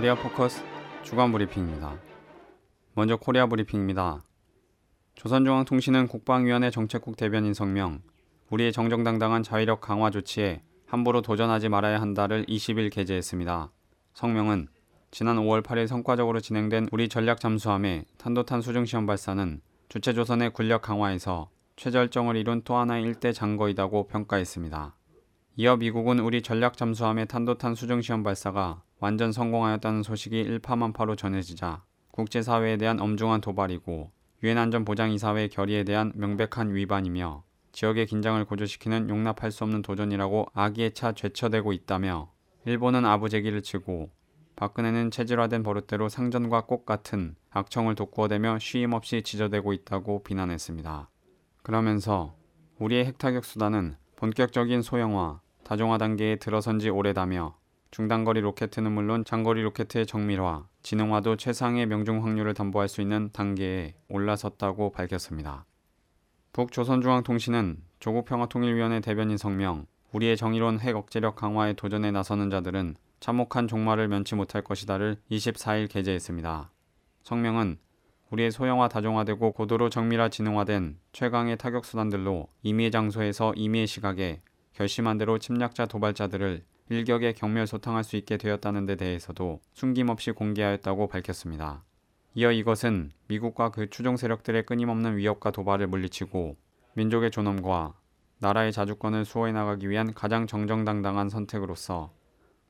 코리아 포커스 주간 브리핑입니다. 먼저 코리아 브리핑입니다. 조선중앙통신은 국방위원회 정책국 대변인 성명, 우리의 정정당당한 자위력 강화 조치에 함부로 도전하지 말아야 한다를 20일 게재했습니다. 성명은 지난 5월 8일 성과적으로 진행된 우리 전략 잠수함의 탄도탄 수중 시험 발사는 주체 조선의 군력 강화에서 최절정을 이룬 또 하나의 일대 장거이다고 평가했습니다. 이어 미국은 우리 전략 잠수함의 탄도탄 수중 시험 발사가 완전 성공하였다는 소식이 일파만파로 전해지자 국제사회에 대한 엄중한 도발이고 유엔 안전보장이사회 결의에 대한 명백한 위반이며 지역의 긴장을 고조시키는 용납할 수 없는 도전이라고 아기에 차 죄처되고 있다며 일본은 아부제기를 치고 박근혜는 체질화된 버릇대로 상전과 꽃 같은 악청을 돋구어대며 쉼없이 지저대고 있다고 비난했습니다. 그러면서 우리의 핵타격 수단은 본격적인 소형화, 다종화 단계에 들어선 지 오래다며 중단거리 로켓은 물론 장거리 로켓의 정밀화, 지능화도 최상의 명중 확률을 담보할 수 있는 단계에 올라섰다고 밝혔습니다. 북조선중앙통신은 조국평화통일위원회 대변인 성명, 우리의 정의로운 핵 억제력 강화에 도전에 나서는 자들은 참혹한 종말을 면치 못할 것이다를 24일 게재했습니다. 성명은 우리의 소형화 다종화되고 고도로 정밀화 지능화된 최강의 타격 수단들로 임의의 장소에서 임의의 시각에 결심한 대로 침략자 도발자들을 일격에 경멸 소탕할 수 있게 되었다는 데 대해서도 숨김없이 공개하였다고 밝혔습니다. 이어 이것은 미국과 그 추종 세력들의 끊임없는 위협과 도발을 물리치고 민족의 존엄과 나라의 자주권을 수호해 나가기 위한 가장 정정당당한 선택으로서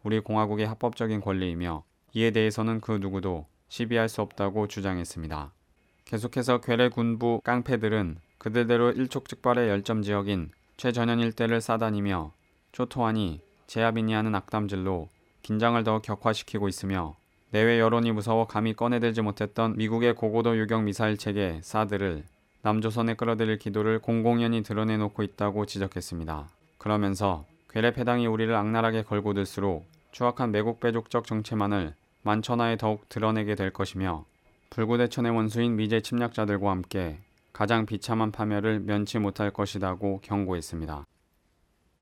우리 공화국의 합법적인 권리이며 이에 대해서는 그 누구도 시비할 수 없다고 주장했습니다. 계속해서 괴뢰 군부 깡패들은 그들대로 일촉즉발의 열점 지역인 최전현 일대를 싸다니며 초토화니 제압이니 하는 악담질로 긴장을 더욱 격화시키고 있으며 내외 여론이 무서워 감히 꺼내들지 못했던 미국의 고고도 유격 미사일 체계 사드를 남조선에 끌어들일 기도를 공공연히 드러내놓고 있다고 지적했습니다. 그러면서 괴뢰 패당이 우리를 악랄하게 걸고 들수록 추악한 매국 배족적 정체만을 만천하에 더욱 드러내게 될 것이며 불구대천의 원수인 미제 침략자들과 함께 가장 비참한 파멸을 면치 못할 것이라고 경고했습니다.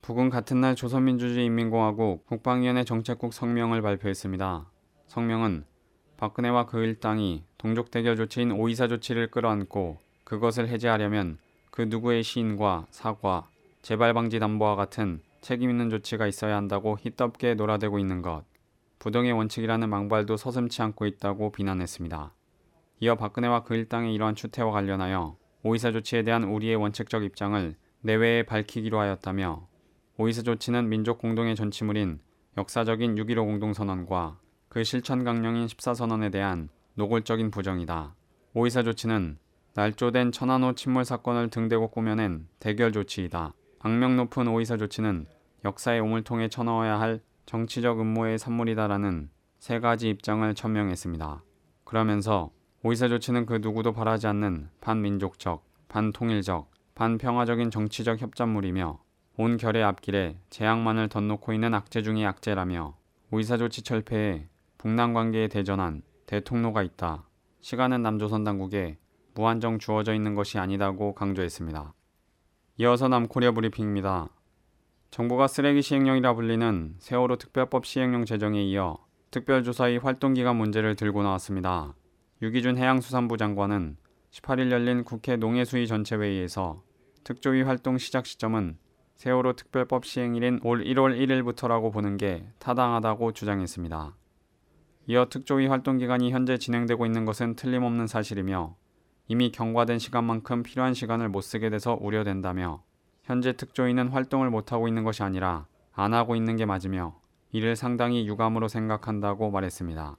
북은 같은 날 조선민주주의인민공화국 국방위원회 정책국 성명을 발표했습니다. 성명은 박근혜와 그 일당이 동족 대결 조치인 오이사 조치를 끌어안고 그것을 해제하려면 그 누구의 시인과 사과, 재발 방지 담보와 같은 책임 있는 조치가 있어야 한다고 희덥게 놀아대고 있는 것, 부동의 원칙이라는 망발도 서슴치 않고 있다고 비난했습니다. 이어 박근혜와 그 일당의 이러한 추태와 관련하여 오이사 조치에 대한 우리의 원칙적 입장을 내외에 밝히기로 하였다며 오이사 조치는 민족 공동의 전치물인 역사적인 6.15 공동선언과 그 실천 강령인 14선언에 대한 노골적인 부정이다. 오이사 조치는 날조된 천안호 침몰 사건을 등대고 꾸며낸 대결 조치이다. 악명 높은 오이사 조치는 역사의 오물통에 쳐넣어야 할 정치적 음모의 산물이다라는 세 가지 입장을 천명했습니다. 그러면서 오이사 조치는 그 누구도 바라지 않는 반민족적, 반통일적, 반평화적인 정치적 협잡물이며 온 결의 앞길에 재앙만을 덧놓고 있는 악재 중의 악재라며 오이사 조치 철폐에 북남 관계에 대전한 대통로가 있다. 시간은 남조선 당국에 무한정 주어져 있는 것이 아니다고 강조했습니다. 이어서 남코리아 브리핑입니다. 정부가 쓰레기 시행령이라 불리는 세월호 특별법 시행령 제정에 이어 특별조사의 활동기간 문제를 들고 나왔습니다. 유기준 해양수산부 장관은 18일 열린 국회 농해수위 전체회의에서 특조위 활동 시작 시점은 세월호 특별법 시행일인 올 1월 1일부터라고 보는 게 타당하다고 주장했습니다. 이어 특조위 활동 기간이 현재 진행되고 있는 것은 틀림없는 사실이며 이미 경과된 시간만큼 필요한 시간을 못 쓰게 돼서 우려된다며 현재 특조위는 활동을 못하고 있는 것이 아니라 안 하고 있는 게 맞으며 이를 상당히 유감으로 생각한다고 말했습니다.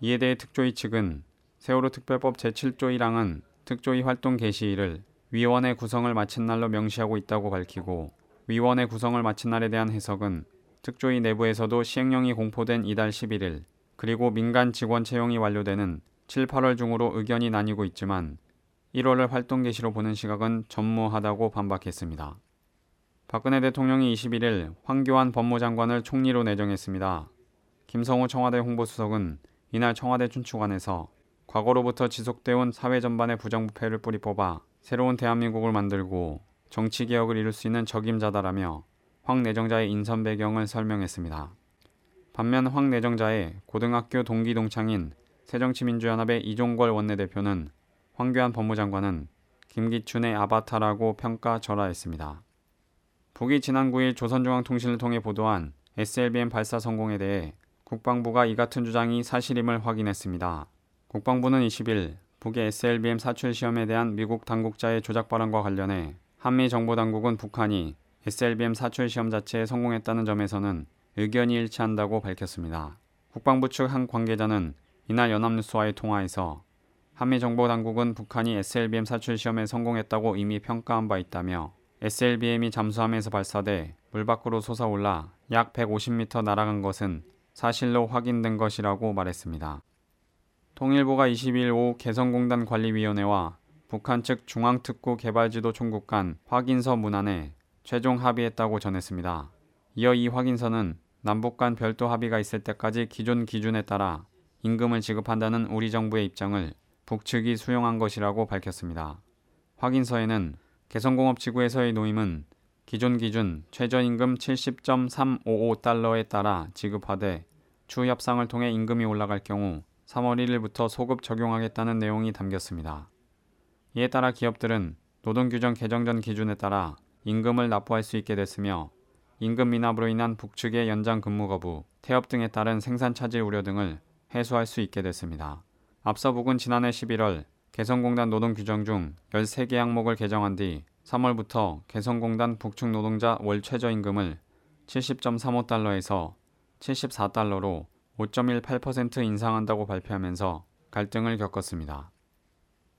이에 대해 특조위 측은 세월호 특별법 제7조 1항은 특조위 활동 개시일을 위원회 구성을 마친 날로 명시하고 있다고 밝히고 위원회 구성을 마친 날에 대한 해석은 특조위 내부에서도 시행령이 공포된 이달 11일 그리고 민간 직원 채용이 완료되는 7, 8월 중으로 의견이 나뉘고 있지만 1월을 활동 개시로 보는 시각은 전무하다고 반박했습니다. 박근혜 대통령이 21일 황교안 법무장관을 총리로 내정했습니다. 김성호 청와대 홍보수석은 이날 청와대 춘추관에서 과거로부터 지속되어온 사회 전반의 부정부패를 뿌리 뽑아 새로운 대한민국을 만들고 정치 개혁을 이룰 수 있는 적임자다라며 황 내정자의 인선 배경을 설명했습니다. 반면 황 내정자의 고등학교 동기 동창인 새정치민주연합의 이종걸 원내대표는 황교안 법무장관은 김기춘의 아바타라고 평가절하했습니다. 북이 지난 9일 조선중앙통신을 통해 보도한 SLBM 발사 성공에 대해 국방부가 이 같은 주장이 사실임을 확인했습니다. 국방부는 20일 북의 SLBM 사출 시험에 대한 미국 당국자의 조작 발언과 관련해 한미 정보당국은 북한이 SLBM 사출 시험 자체에 성공했다는 점에서는 의견이 일치한다고 밝혔습니다. 국방부 측 한 관계자는 이날 연합뉴스와의 통화에서 한미 정보당국은 북한이 SLBM 사출 시험에 성공했다고 이미 평가한 바 있다며 SLBM이 잠수함에서 발사돼 물 밖으로 솟아올라 약 150m 날아간 것은 사실로 확인된 것이라고 말했습니다. 통일부가 22일 오후 개성공단 관리위원회와 북한 측 중앙특구 개발지도 총국 간 확인서 문안에 최종 합의했다고 전했습니다. 이어 이 확인서는 남북 간 별도 합의가 있을 때까지 기존 기준에 따라 임금을 지급한다는 우리 정부의 입장을 북측이 수용한 것이라고 밝혔습니다. 확인서에는 개성공업지구에서의 노임은 기존 기준 최저임금 70.355달러에 따라 지급하되 추 협상을 통해 임금이 올라갈 경우 3월 1일부터 소급 적용하겠다는 내용이 담겼습니다. 이에 따라 기업들은 노동규정 개정 전 기준에 따라 임금을 납부할 수 있게 됐으며 임금 미납으로 인한 북측의 연장 근무 거부, 태업 등에 따른 생산 차질 우려 등을 해소할 수 있게 됐습니다. 앞서 북은 지난해 11월 개성공단 노동 규정 중 13개 항목을 개정한 뒤 3월부터 개성공단 북측 노동자 월 최저임금을 70.35달러에서 74달러로 5.18% 인상한다고 발표하면서 갈등을 겪었습니다.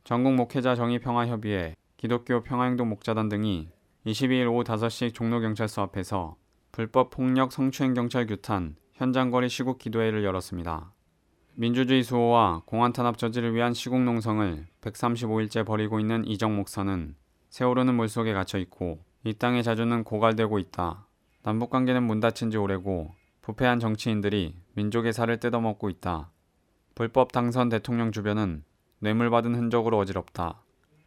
전국 목회자 정의평화협의회, 기독교 평화행동 목자단 등이 22일 오후 5시 종로경찰서 앞에서 불법 폭력 성추행 경찰 규탄 현장거리 시국 기도회를 열었습니다. 민주주의 수호와 공안 탄압 저지를 위한 시국 농성을 135일째 벌이고 있는 이정 목사는 세월호는 물속에 갇혀 있고 이 땅의 자주는 고갈되고 있다. 남북 관계는 문 닫힌 지 오래고 부패한 정치인들이 민족의 살을 뜯어먹고 있다. 불법 당선 대통령 주변은 뇌물받은 흔적으로 어지럽다.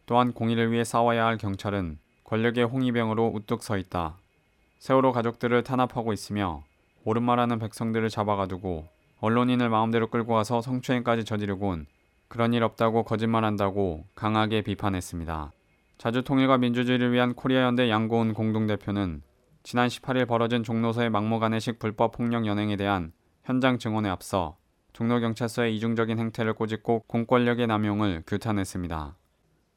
또한 공의를 위해 싸워야 할 경찰은 권력의 홍위병으로 우뚝 서 있다. 세월호 가족들을 탄압하고 있으며 옳은 말하는 백성들을 잡아가두고 언론인을 마음대로 끌고 와서 성추행까지 저지르곤 그런 일 없다고 거짓말한다고 강하게 비판했습니다. 자주통일과 민주주의를 위한 코리아 연대 양고은 공동대표는 지난 18일 벌어진 종로서의 막무가내식 불법 폭력 연행에 대한 현장 증언에 앞서 종로경찰서의 이중적인 행태를 꼬집고 공권력의 남용을 규탄했습니다.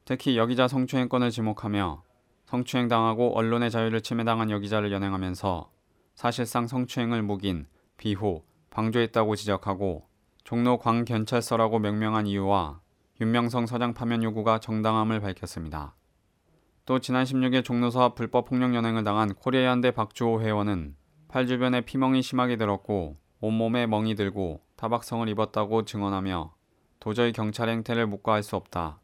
특히 여기자 성추행건을 지목하며 성추행당하고 언론의 자유를 침해당한 여기자를 연행하면서 사실상 성추행을 묵인, 비호, 방조했다고 지적하고 종로 광경찰서라고 명명한 이유와 윤명성 서장 파면 요구가 정당함을 밝혔습니다. 또 지난 16일 종로서 앞 불법 폭력 연행을 당한 코리아 연대 박주호 회원은 팔 주변에 피멍이 심하게 들었고 온몸에 멍이 들고 타박상을 입었다고 증언하며 도저히 경찰 행태를 묵과할 수 없다.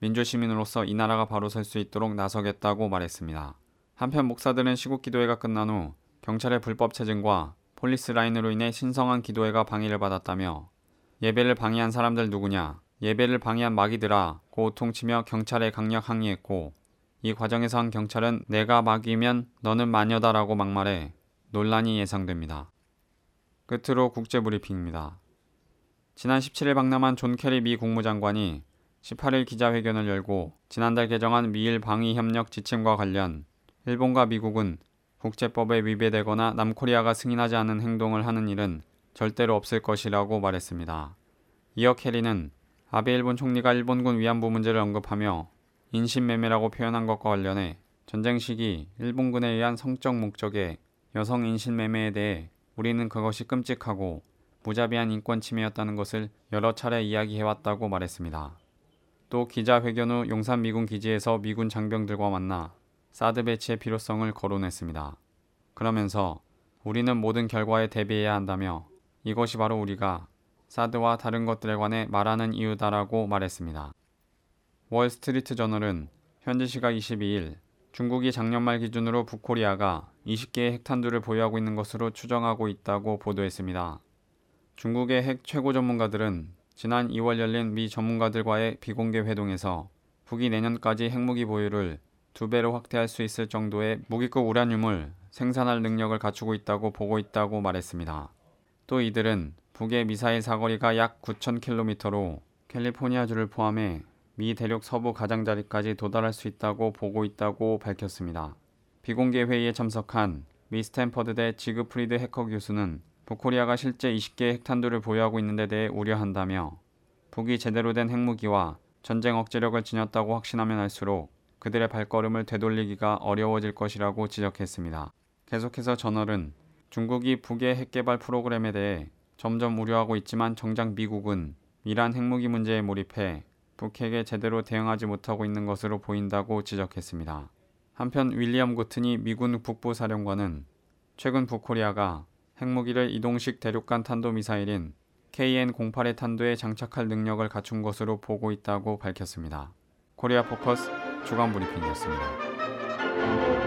민주시민으로서 이 나라가 바로 설 수 있도록 나서겠다고 말했습니다. 한편 목사들은 시국 기도회가 끝난 후 경찰의 불법 채증과 폴리스 라인으로 인해 신성한 기도회가 방해를 받았다며 예배를 방해한 사람들 누구냐 예배를 방해한 마귀들아 호통치며 경찰에 강력 항의했고 이 과정에서 한 경찰은 내가 마귀면 너는 마녀다라고 막말해 논란이 예상됩니다. 끝으로 국제브리핑입니다. 지난 17일 방한한 존 케리 미 국무장관이 18일 기자회견을 열고 지난달 개정한 미일 방위협력 지침과 관련 일본과 미국은 국제법에 위배되거나 남코리아가 승인하지 않은 행동을 하는 일은 절대로 없을 것이라고 말했습니다. 이어 케리는 아베 일본 총리가 일본군 위안부 문제를 언급하며 인신매매라고 표현한 것과 관련해 전쟁 시기 일본군에 의한 성적 목적의 여성 인신매매에 대해 우리는 그것이 끔찍하고 무자비한 인권 침해였다는 것을 여러 차례 이야기해왔다고 말했습니다. 또 기자회견 후 용산 미군 기지에서 미군 장병들과 만나 사드 배치의 필요성을 거론했습니다. 그러면서 우리는 모든 결과에 대비해야 한다며 이것이 바로 우리가 사드와 다른 것들에 관해 말하는 이유다라고 말했습니다. 월스트리트 저널은 현지 시각 22일 중국이 작년 말 기준으로 북코리아가 20개의 핵탄두를 보유하고 있는 것으로 추정하고 있다고 보도했습니다. 중국의 핵 최고 전문가들은 지난 2월 열린 미 전문가들과의 비공개 회동에서 북이 내년까지 핵무기 보유를 두 배로 확대할 수 있을 정도의 무기급 우라늄을 생산할 능력을 갖추고 있다고 보고 있다고 말했습니다. 또 이들은 북의 미사일 사거리가 약 9,000km로 캘리포니아주를 포함해 미 대륙 서부 가장자리까지 도달할 수 있다고 보고 있다고 밝혔습니다. 비공개 회의에 참석한 미 스탠퍼드대 지그프리드 해커 교수는 북코리아가 실제 20개의 핵탄두를 보유하고 있는 데 대해 우려한다며 북이 제대로 된 핵무기와 전쟁 억제력을 지녔다고 확신하면 할수록 그들의 발걸음을 되돌리기가 어려워질 것이라고 지적했습니다. 계속해서 저널은 중국이 북의 핵개발 프로그램에 대해 점점 우려하고 있지만 정작 미국은 이란 핵무기 문제에 몰입해 북핵에 제대로 대응하지 못하고 있는 것으로 보인다고 지적했습니다. 한편 윌리엄 고튼이 미군 북부 사령관은 최근 북코리아가 핵무기를 이동식 대륙간 탄도미사일인 KN-08의 탄도에 장착할 능력을 갖춘 것으로 보고 있다고 밝혔습니다. 코리아 포커스 주간 브리핑이었습니다.